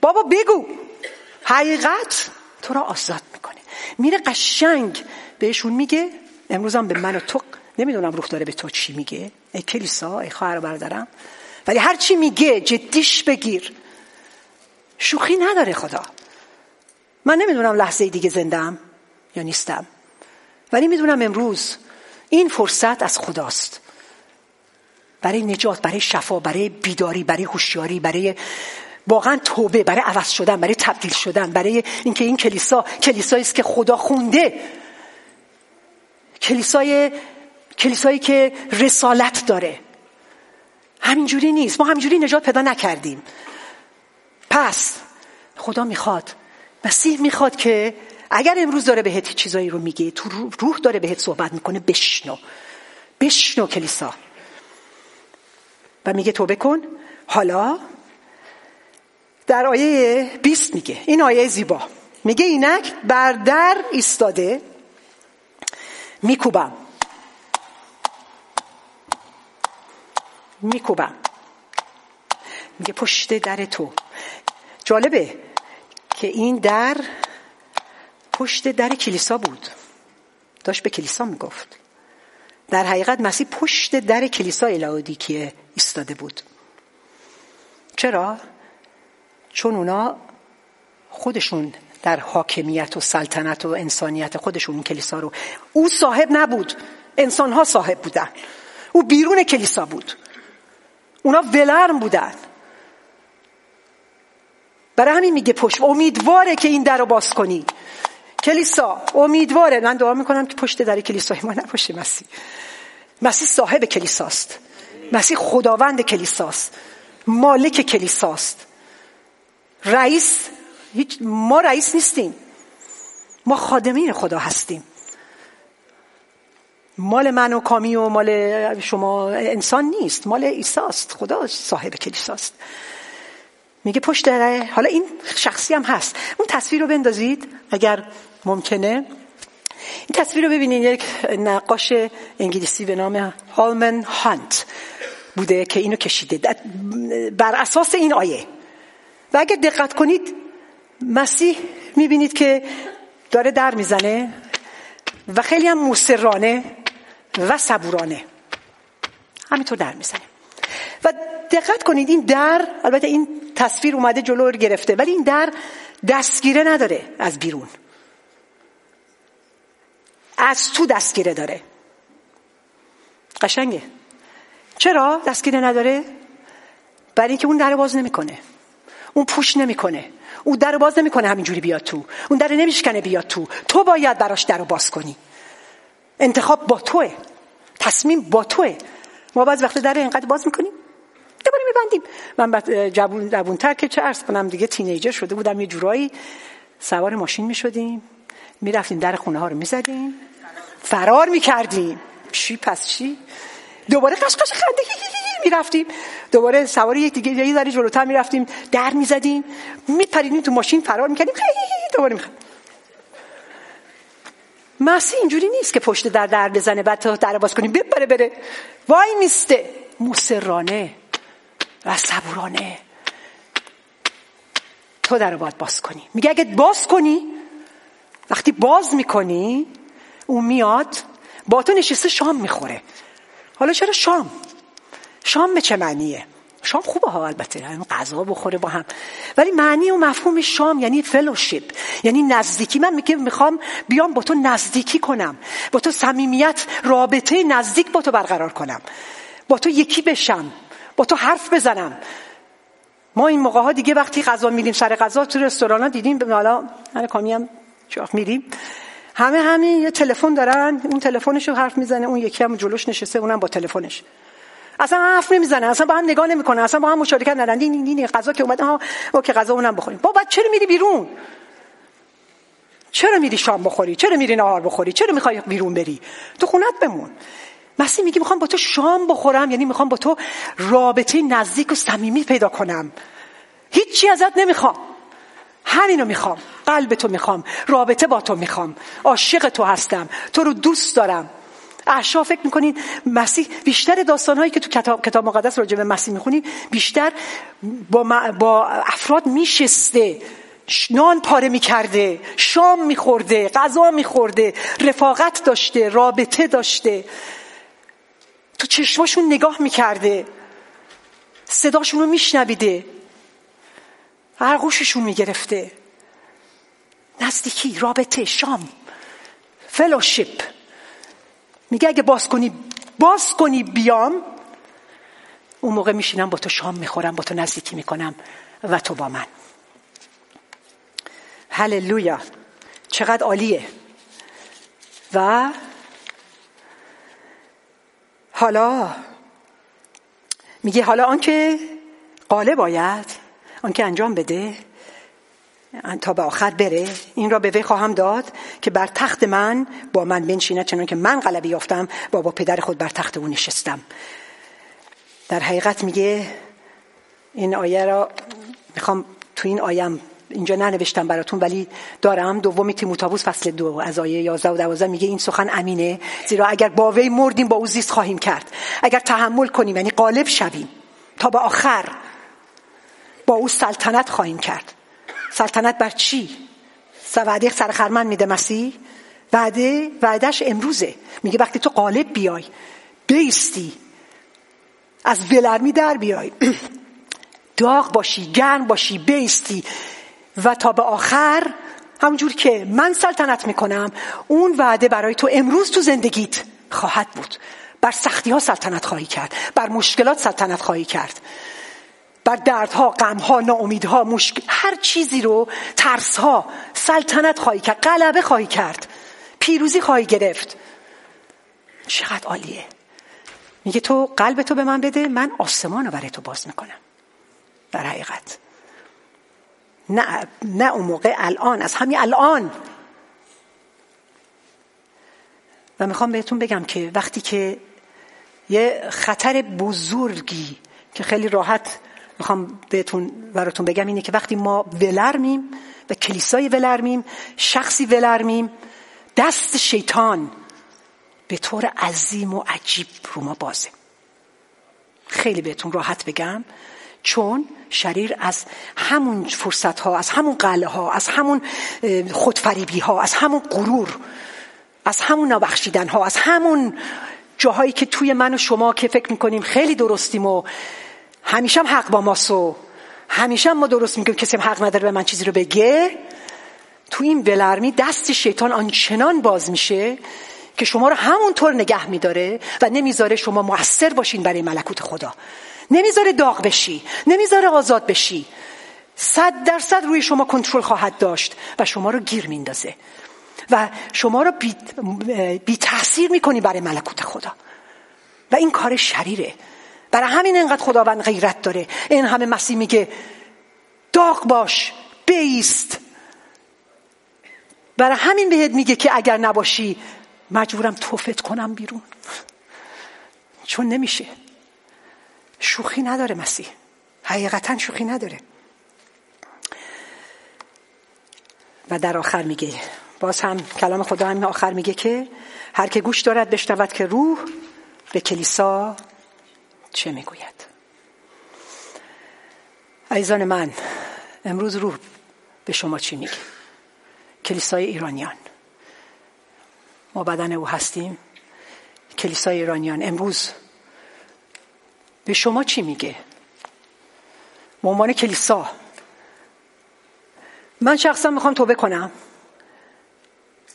بابا بگو. حقیقت تو را آزاد می‌کنه. میره قشنگ بهشون میگه امروزم به من و تو نمی‌دونم روح داره به تو چی میگه. ای کلیسا ای خواهر بردارم ولی هر چی میگه جدیش بگیر. شوخی نداره خدا. من نمی‌دونم لحظه دیگه زندم یا نیستم. ولی می‌دونم امروز این فرصت از خداست. برای نجات برای شفا برای بیداری برای هوشیاری برای واقعا توبه برای عوض شدن برای تبدیل شدن برای اینکه این کلیسا کلیسایی است که خدا خونده. کلیسای کلیسایی که رسالت داره. همینجوری نیست. ما همینجوری نجات پیدا نکردیم. پس خدا می‌خواد مسیح می‌خواد که اگر امروز داره بهت چیزایی رو میگه تو روح داره بهت صحبت می‌کنه بشنو. بشنو کلیسا. و میگه توبه کن. حالا در آیه 20 میگه. این آیه زیبا. میگه اینک بر در ایستاده میکوبم. میکوبم. میگه پشت در تو. جالبه که این در پشت در کلیسا بود. داشت به کلیسا می‌گفت. در حقیقت مسیح پشت در کلیسا که ایستاده بود. چرا؟ چون اونا خودشون در حاکمیت و سلطنت و انسانیت خودشون این کلیسا رو. او صاحب نبود. انسانها صاحب بودن. او بیرون کلیسا بود. اونا ولرم بودن. برای همین میگه پشت امیدواره که این در رو باز کنی. کلیسا امیدواره. من دعا می‌کنم که پشت در کلیسای ما نباشه مسیح. مسیح صاحب کلیساست. مسیح خداوند کلیساست. مالک کلیساست. رئیس ما رئیس نیستیم. ما خادمین خدا هستیم. مال من و کامی و مال شما انسان نیست. مال ایساست خدا صاحب کلیساست. میگه پشت حالا این شخصی هم هست. اون تصویر رو بندازید اگر ممکنه. این تصویر رو ببینید. یک نقاش انگلیسی به نام هالمن هانت بوده که اینو کشیده. بر اساس این آیه. و اگر دقت کنید مسیح می‌بینید که داره در می‌زنه و خیلی هم موسرانه و صبورانه. همینطور در می‌زنه. و دقت کنید این در البته این تصویر اومده جلو گرفته ولی این در دستگیره نداره از بیرون. از تو دستگیره داره. قشنگه. چرا دستگیره نداره؟ برای اینکه اون در باز نمی‌کنه. اون پوش نمی‌کنه. اون در باز نمی‌کنه همینجوری بیاد تو. اون در نمیشکنه بیاد تو. تو باید براش در باز کنی. انتخاب با توه. تصمیم با توه. ما بعض وقت در اینقدر باز می‌کنیم. دوباره میبندیم. من بعد جوون جوونتر که چه ارز کنم دیگه تینیجر شده بودم یه جورایی سوار ماشین می‌شدیم. می‌رفتیم در خونه ها رو می‌زدیم. فرار می‌کردیم. چی پس چی؟ دوباره قشقش خنده. می‌رفتیم دوباره سوار یک دیگه یه ذره جلوتر می‌رفتیم. در می‌زدیم. میپریدیم تو ماشین فرار می‌کردیم. دوباره می‌خوام. مسیح اینجوری نیست که پشت در در بزنه بعد تا در باز کنیم. بپره بره. وای میسته. موسرانه و صبورانه. تو در باید باز کنی. میگه اگه باز کنی وقتی باز می‌کنی اون میاد با تو نشسته شام می‌خوره. حالا چرا شام؟ شام به چه معنیه؟ شام خوبه ها البته یعنی غذا بخوره با هم. ولی معنی و مفهوم شام یعنی فلوشیپ یعنی نزدیکی. من میگه می‌خوام بیام با تو نزدیکی کنم با تو صمیمیت رابطه نزدیک با تو برقرار کنم با تو یکی بشم با تو حرف بزنم. ما این موقع ها دیگه وقتی غذا میریم سر غذا تو رستوران ها دیدیم حالا هر کامی هم میریم. همه همین یه تلفن دارن اون تلفنشو حرف می‌زنه اون یکی هم جلوش نشسته اونم با تلفنش. اصلا حرف نمی‌زنه اصلا با هم نگاه نمی‌کنه اصلا با هم مشارکت ندارن. این این غذا که اومده ها اوکی غذا اونم بخوریم. بابا چرا میری بیرون؟ چرا میری شام بخوری؟ چرا میری نهار بخوری؟ چرا می‌خوای بیرون بری؟ تو خونت بمون. مسیح میگه می‌خوام با تو شام بخورم یعنی می‌خوام با تو رابطه نزدیک و صمیمی پیدا کنم. هیچی ازت نمی‌خوام. همینو می‌خوام. قلب تو می‌خوام. رابطه با تو می‌خوام. عاشق تو هستم. تو رو دوست دارم. احشا فکر می‌کنین مسیح بیشتر داستانهایی که تو کتاب, کتاب مقدس راجع به مسیح می‌خونی بیشتر با, با افراد میشسته نان پاره می‌کرده شام میخورده غذا میخورده رفاقت داشته رابطه داشته. تو چشماشون نگاه می‌کرده. صداشون رو میشنویده. غوششون می‌گرفته. نزدیکی رابطه شام. فلوشیپ. میگه اگه باز کنی باز کنی بیام اون موقع میشینم با تو شام می‌خورم با تو نزدیکی می‌کنم و تو با من. هللویا. چقدر عالیه. و حالا میگه حالا آنکه قاله باید آنکه انجام بده تا به آخر بره. این را به وی خواهم داد که بر تخت من با من بنشینه چنان که من غلبه یافتم با با پدر خود بر تخت او نشستم. در حقیقت میگه این آیه را می‌خوام تو این آیم اینجا ننوشتم براتون ولی دارم. دومی تیموتائوس فصل دو از آیه 11 و 12 میگه این سخن امینه زیرا اگر با وی مردیم با او زیست خواهیم کرد. اگر تحمل کنیم یعنی غالب شویم تا به آخر با او سلطنت خواهیم کرد. سلطنت بر چی؟ وعده سر خرمن میده مسیح؟ وعده وعدش امروزه. میگه وقتی تو قالب بیای بیستی. از ولرمی در بیای. داغ باشی گرم باشی بیستی. و تا به آخر همونجور که من سلطنت می‌کنم اون وعده برای تو امروز تو زندگیت خواهد بود. بر سختی ها سلطنت خواهی کرد. بر مشکلات سلطنت خواهی کرد. بر دردها غمها ناامیدها مشکل هر چیزی رو ترسها سلطنت خواهی کرد غلبه خواهی کرد پیروزی خواهی گرفت. چقدر عالیه. میگه تو قلب تو به من بده من آسمان رو برای تو باز می‌کنم. در حقیقت. نه نه اون موقع الان از همین الان. و می‌خوام بهتون بگم که وقتی که یه خطر بزرگی که خیلی راحت می‌خوام بهتون براتون بگم اینه که وقتی ما ولرمیم و کلیسای ولرمیم شخصی ولرمیم دست شیطان به طور عظیم و عجیب رو ما بازه. خیلی بهتون راحت بگم چون شریر از همون فرصت ها از همون قله ها از همون خودفریبی ها از همون غرور از همون نبخشیدن ها از همون جاهایی که توی من و شما که فکر می‌کنیم خیلی درستیم و همیشه هم حق با ماست. و همیشه هم ما درست میگیم کسی حق نداره به من چیزی رو بگه. تو این ولرمی دست شیطان آنچنان باز میشه که شما رو همونطور نگه میداره و نمی‌ذاره شما موثر باشین برای ملکوت خدا. نمی‌ذاره داغ بشی نمی‌ذاره آزاد بشی. صد درصد روی شما کنترل خواهد داشت و شما رو گیر میندازه. و شما رو بی, بی تاثیر می‌کنی برای ملکوت خدا. و این کار شریره. برای همین انقدر خداوند غیرت داره. این همه مسیح میگه داغ باش بیست. برای همین بهت میگه که اگر نباشی مجبورم توفت کنم بیرون. چون نمیشه. شوخی نداره مسیح. حقیقتا شوخی نداره. و در آخر میگه باز هم کلام خدا هم آخر میگه که هر که گوش دارد بشنود که روح به کلیسا چه می‌گوید؟ عزیزان من امروز روح به شما چی میگه؟ کلیسای ایرانیان. ما بدن او هستیم. کلیسای ایرانیان امروز به شما چی میگه؟ به کلیسا. من شخصا می‌خوام توبه کنم.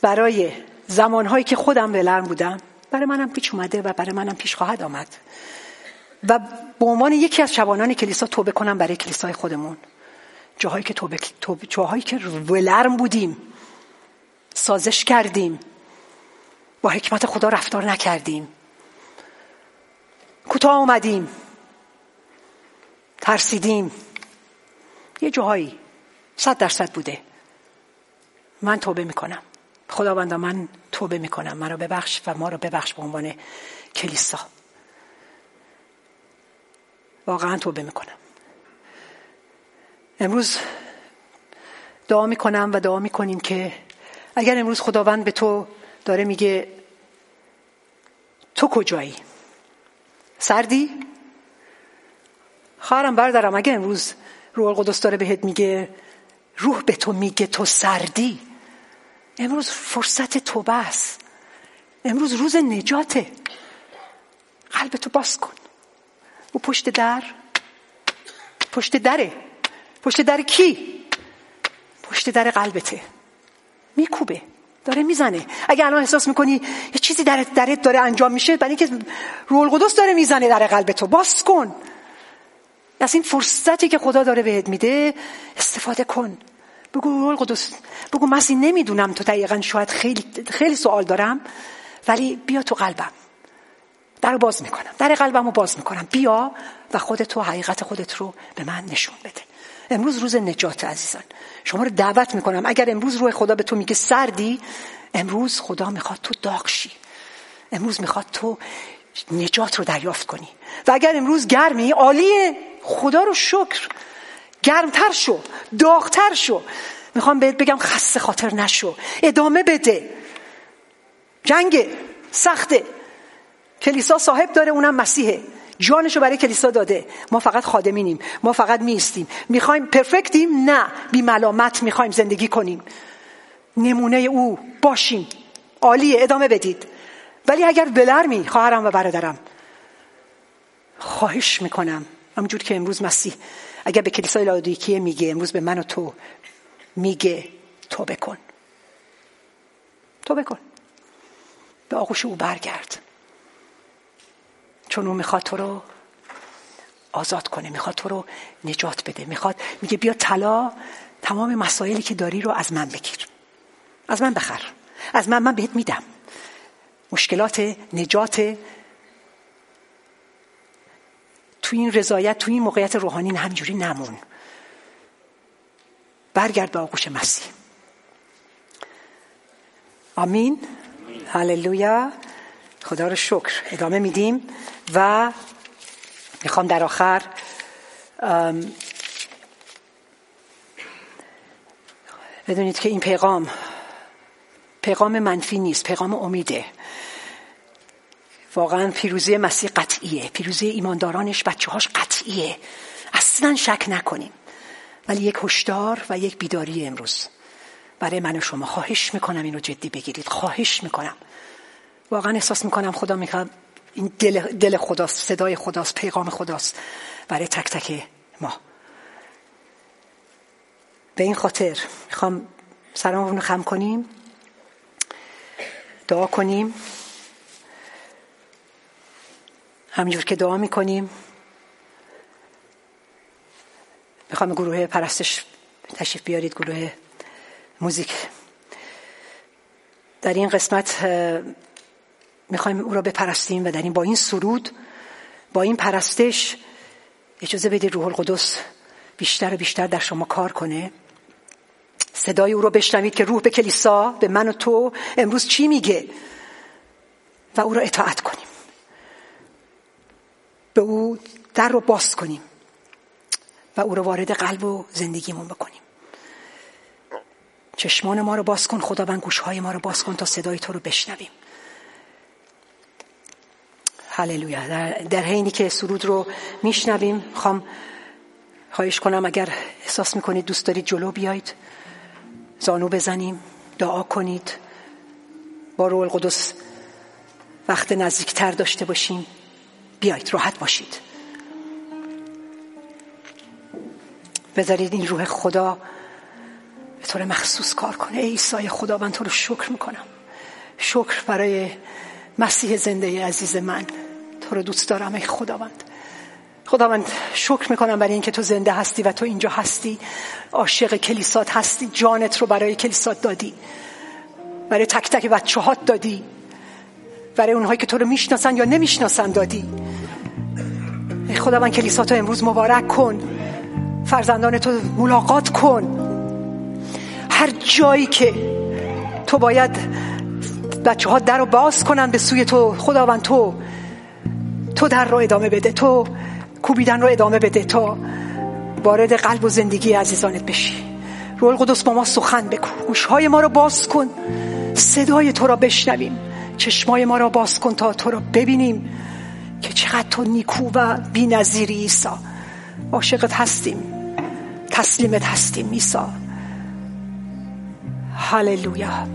برای زمانهایی که خودم ولرم بودم برای منم پیش اومده و برای منم پیش خواهد آمد. و به عنوان یکی از شبانان کلیسا توبه کنم برای کلیسای خودمون. جاهایی که توبه, توبه جاهایی که ولرم بودیم سازش کردیم با حکمت خدا رفتار نکردیم. کوتاه آمدیم ترسیدیم. یه جاهایی صد درصد بوده. من توبه می‌کنم. خداوندا من توبه می‌کنم. من رو ببخش و ما رو ببخش به عنوان کلیسا. واقعا توبه می‌کنم. امروز دعا می‌کنم و دعا می‌کنیم که اگر امروز خداوند به تو داره میگه تو کجایی؟ سردی؟ خواهرم بردارم اگر امروز روح القدس داره بهت میگه روح به تو میگه تو سردی امروز فرصت توبه است. امروز روز نجاته. قلب تو باز کن. او پشت در؟ پشت دره. پشت در کی؟ پشت در قلبته. میکوبه. داره می‌زنه. اگه الان احساس می‌کنی یه چیزی در درت داره انجام میشه برای اینکه روح القدس داره می‌زنه در قلب تو. باز کن. از این فرصتی که خدا داره بهت میده استفاده کن. بگو روح القدس بگو مسیح نمی‌دونم تو دقیقا شاید خیلی خیلی سوال دارم ولی بیا تو قلبم. در باز می‌کنم. در قلبم رو باز می‌کنم. بیا و خودت حقیقت خودت رو به من نشون بده. امروز روز نجات عزیزان. شما رو دعوت می‌کنم. اگر امروز روح خدا به تو میگه سردی امروز خدا می‌خواد تو داغ شی. امروز می‌خواد تو نجات رو دریافت کنی. و اگر امروز گرمی عالیه خدا رو شکر. گرمتر شو داغتر شو. می‌خوام بهت بگم خسته خاطر نشو. ادامه بده. جنگ سخته. کلیسا صاحب داره اونم مسیحه. جانشو برای کلیسا داده. ما فقط خادمینیم. ما فقط میستیم. می‌خوایم پرفکتیم؟ نه. بی ملامت می‌خوایم زندگی کنیم. نمونه او. باشیم. عالیه. ادامه بدید. ولی اگر بلرمی خواهرم و برادرم. خواهش می‌کنم. همونجور که امروز مسیح اگر به کلیسای لادیکیه میگه امروز به من و تو میگه تو بکن تو بکن به آغوش او برگرد. چون او می‌خواد تو رو آزاد کنه می‌خواد تو رو نجات بده می‌خواد میگه بیا طلا تمام مسائلی که داری رو از من بگیر. از من بخر. از من من بهت میدم. مشکلات نجات تو این رضایت تو این موقعیت روحانی همجوری نمون. برگرد به آغوش مسیح. آمین. هللویا. خدا رو شکر. ادامه میدیم. و می‌خوام در آخر بدونید که این پیغام پیغام منفی نیست پیغام امیده. واقعا پیروزی مسیح قطعیه پیروزی ایماندارانش بچه هاش قطعیه. اصلا شک نکنیم ولی یک هشدار و یک بیداری امروز برای من و شما. خواهش می‌کنم اینو جدی بگیرید. خواهش می‌کنم. واقعا احساس می‌کنم خدا می‌خواد این دل, دل خداست صدای خداست پیغام خداست برای تک تک ما. به این خاطر می‌خوام سلام رو خم کنیم دعا کنیم همینجور که دعا می‌کنیم. می‌خوام گروه پرستش تشریف بیارید گروه موزیک. در این قسمت می‌خوایم او را بپرستیم و در این با این سرود با این پرستش اجازه بدید روح القدس بیشتر و بیشتر در شما کار کنه. صدای او رو بشنوید که روح به کلیسا به من و تو امروز چی میگه؟ و او را اطاعت کنیم. به او در رو باز کنیم و او رو وارد قلب و زندگیمون بکنیم. چشمان ما رو باز کن خداوند گوشهای ما رو باز کن تا صدای تو رو بشنویم. هللویا. در, در حینی که سرود رو میشنویم خوام خواهش کنم اگر احساس می‌کنید دوست دارید جلو بیایید زانو بزنیم دعا کنید. با روح القدس وقت نزدیکتر داشته باشیم. بیایید راحت باشید. بذارید این روح خدا به طور مخصوص کار کنه. ای عیسی خداوند تو رو شکر می‌کنم. شکر برای مسیح زنده عزیز من. تو رو دوست دارم ای خداوند. خداوند شکر می‌کنم برای اینکه تو زنده هستی و تو اینجا هستی. عاشق کلیسات هستی. جانت رو برای کلیسات دادی. برای تک تک بچه هات دادی. برای اونهایی که تو رو می‌شناسن یا نمی‌شناسن دادی. ای خداوند کلیسات رو امروز مبارک کن. فرزندان تو ملاقات کن. هر جایی که تو باید بچه ها در رو باز کنن به سوی تو خداوند تو تو در رو ادامه بده. تو کوبیدن رو ادامه بده. تا وارد قلب و زندگی عزیزانت بشی. روح القدس با ما سخن بگو. گوشهای ما رو باز کن. صدای تو را بشنویم. چشمای ما را باز کن تا تو را ببینیم. که چقدر تو نیکو و بی نظیری ایسا عاشقت هستیم. تسلیمت هستیم ایسا هللویا.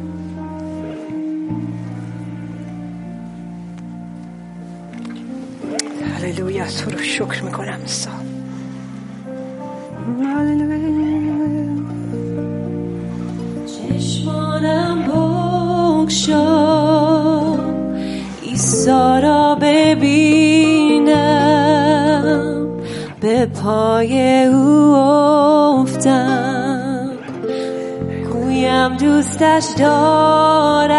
هللویا تو رو شکر می‌کنم ایسا چشمانم بگشا ایسا را ببینم به پای او افتم. گویم دوستش دارم.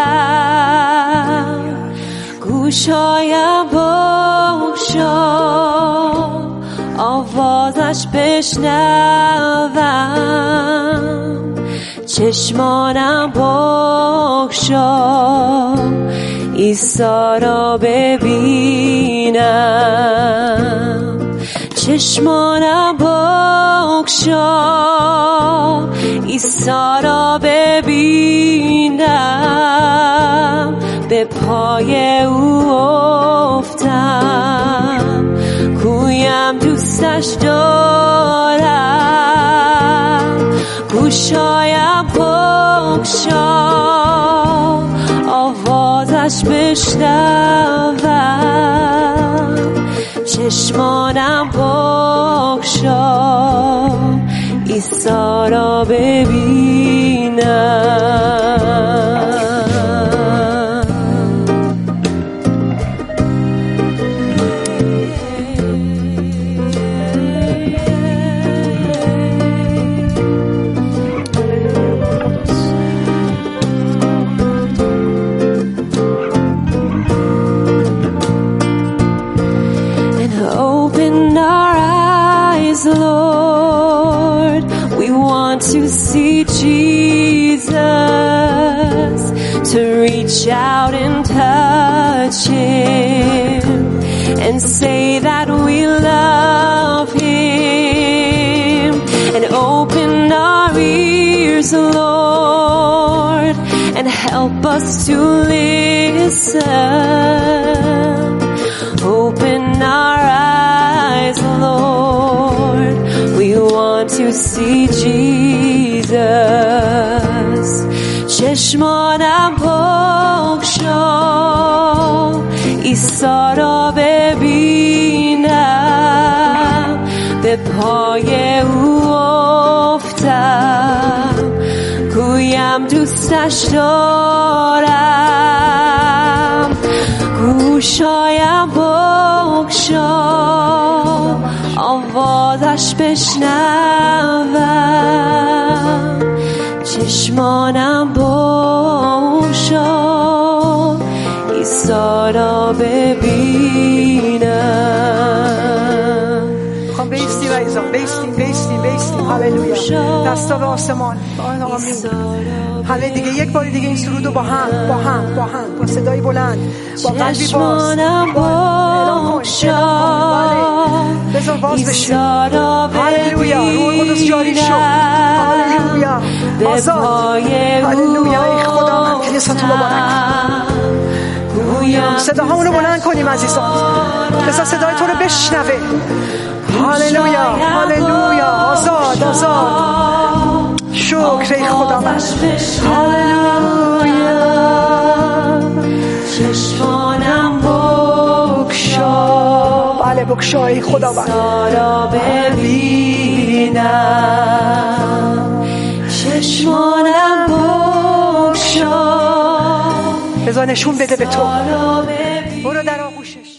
گوشایم بگشا آوازش بشنوم چشمانم بگشا ایسا را ببینم. چشمانم بگشا ایسا را ببینم. به پای او افتم. کویم دوستش دارم. گوشایم بگشا آوازش بشنوم. چشمانم بگشا ایسا را ببینم. reach out and touch Him and say that we love Him and open our ears, Lord, and help us to listen. Open our eyes, Lord. We want to see Jesus. چشمانم بگشا ایسا را ببینم. به پای او افتم. گویم دوستش دارم. گوشایم بگشا. آوازش بشنوم. چشمانم بگشا. ایسا را ببینم می‌خوام بیستیم عزیزان بیستیم بیستیم بیستیم هللویا. دستا به آسمان. حالا دیگه یک بار دیگه این سرود رو با هم با هم با هم با صدای بلند با قلبی باز. بله. بذار باز بشه. هللویا. روح القدس جاری شد. هللویا. آزاد. هللویا. ای خدا من کلیساتو مبارک. گویم صداهامونو بلند کنیم عزیزان. بذار صدای تو رو بشنوه. هللویا هللویا. آزاد آزاد. شکر ای خداوند چشمانم بکشا بله بکشا ای خداوند را ببینم. چشمانم بکشا بذار نشون بده به تو. برو در آغوشش.